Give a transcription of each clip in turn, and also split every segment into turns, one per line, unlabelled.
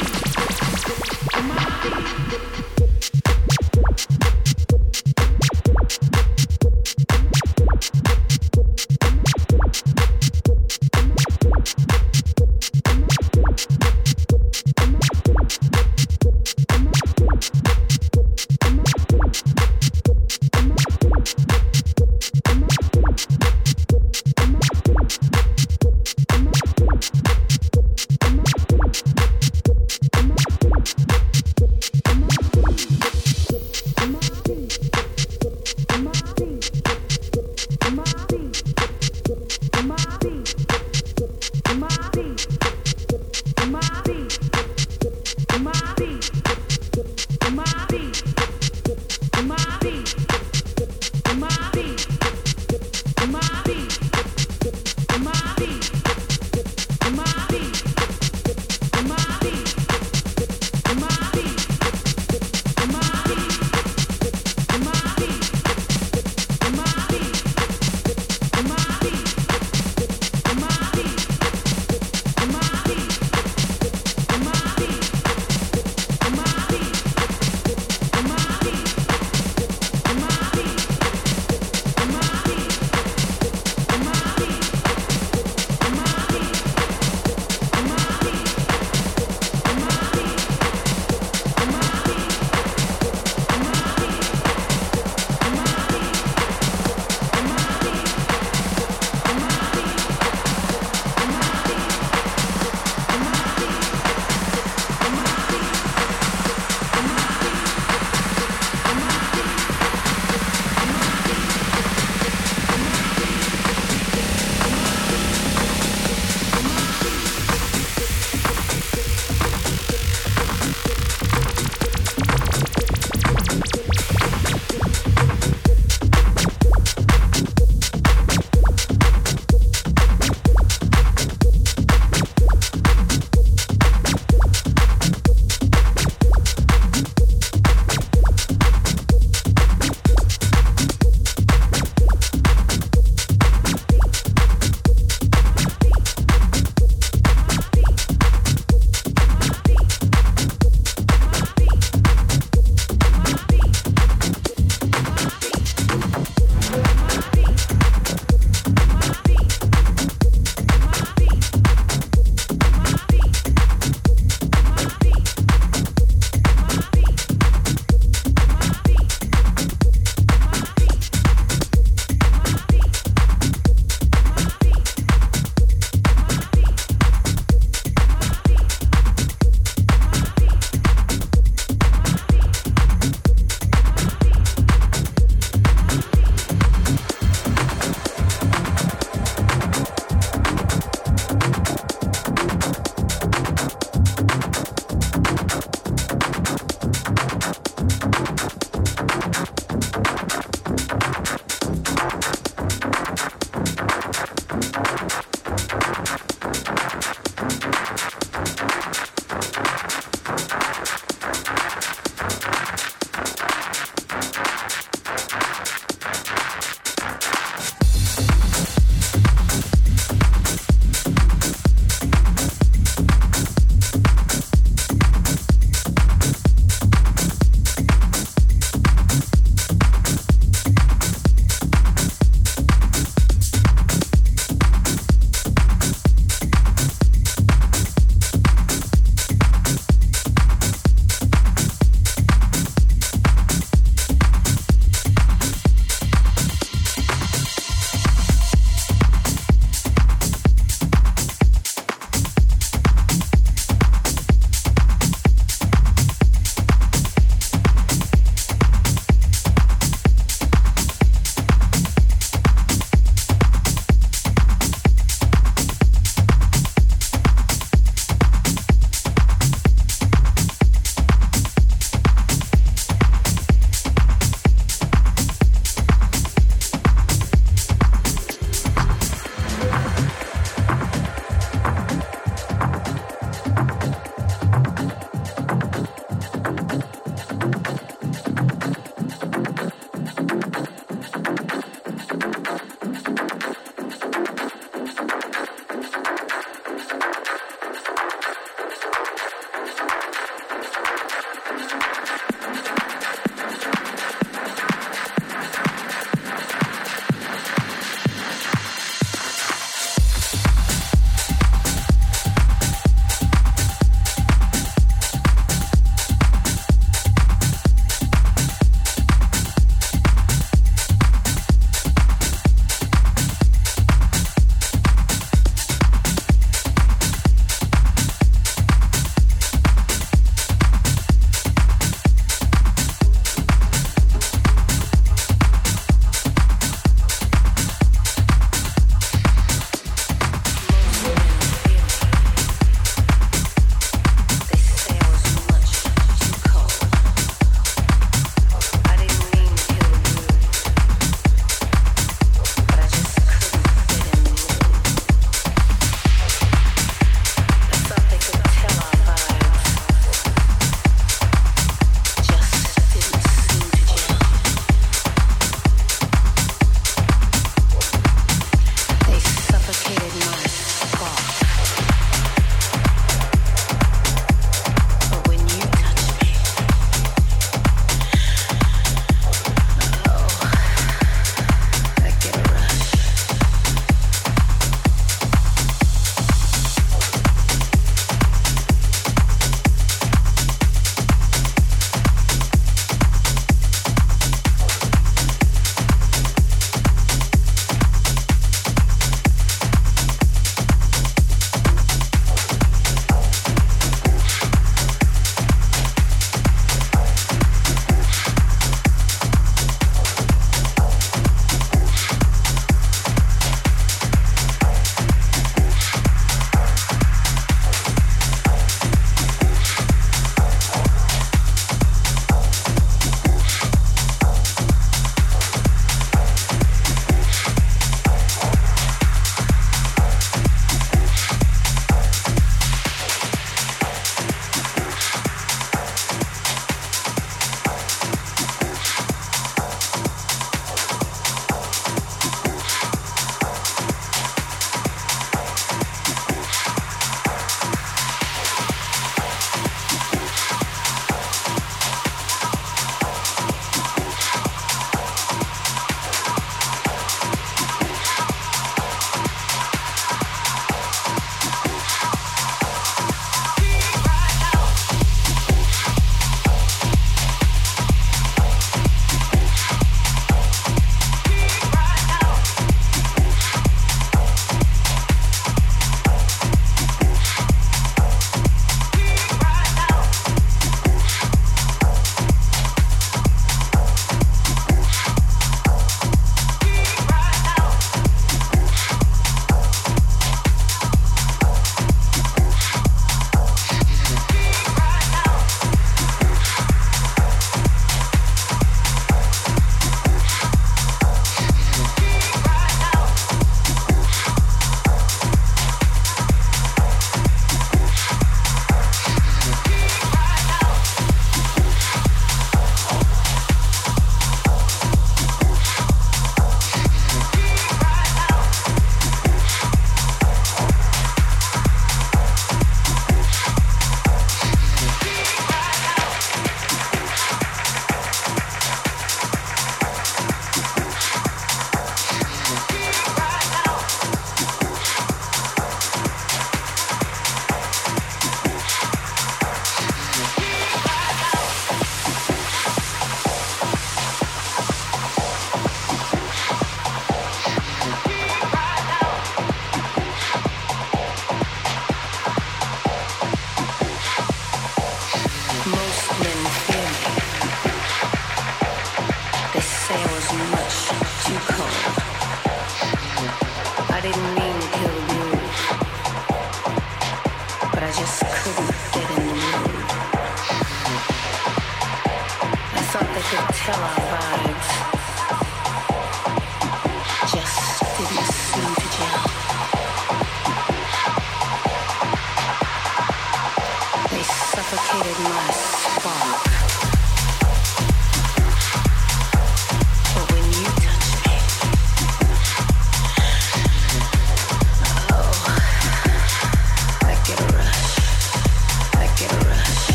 my feet, my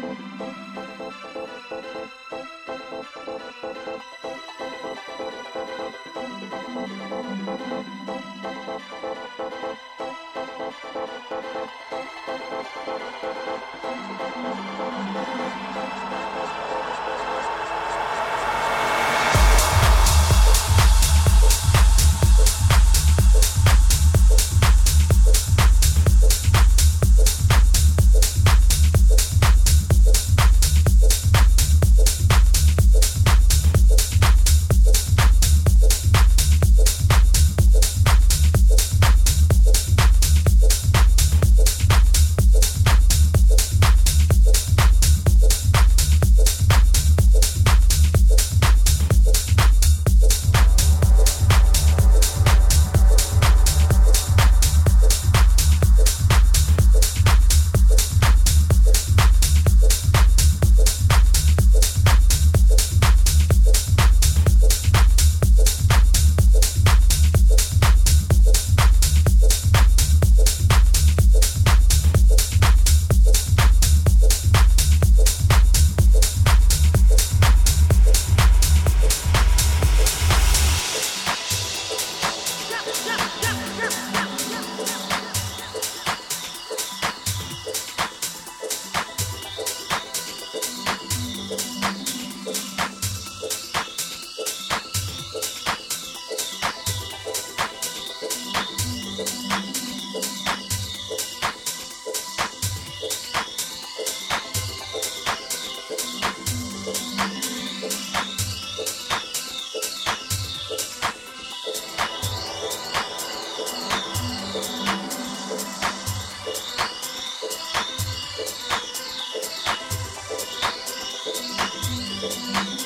Música Thank you.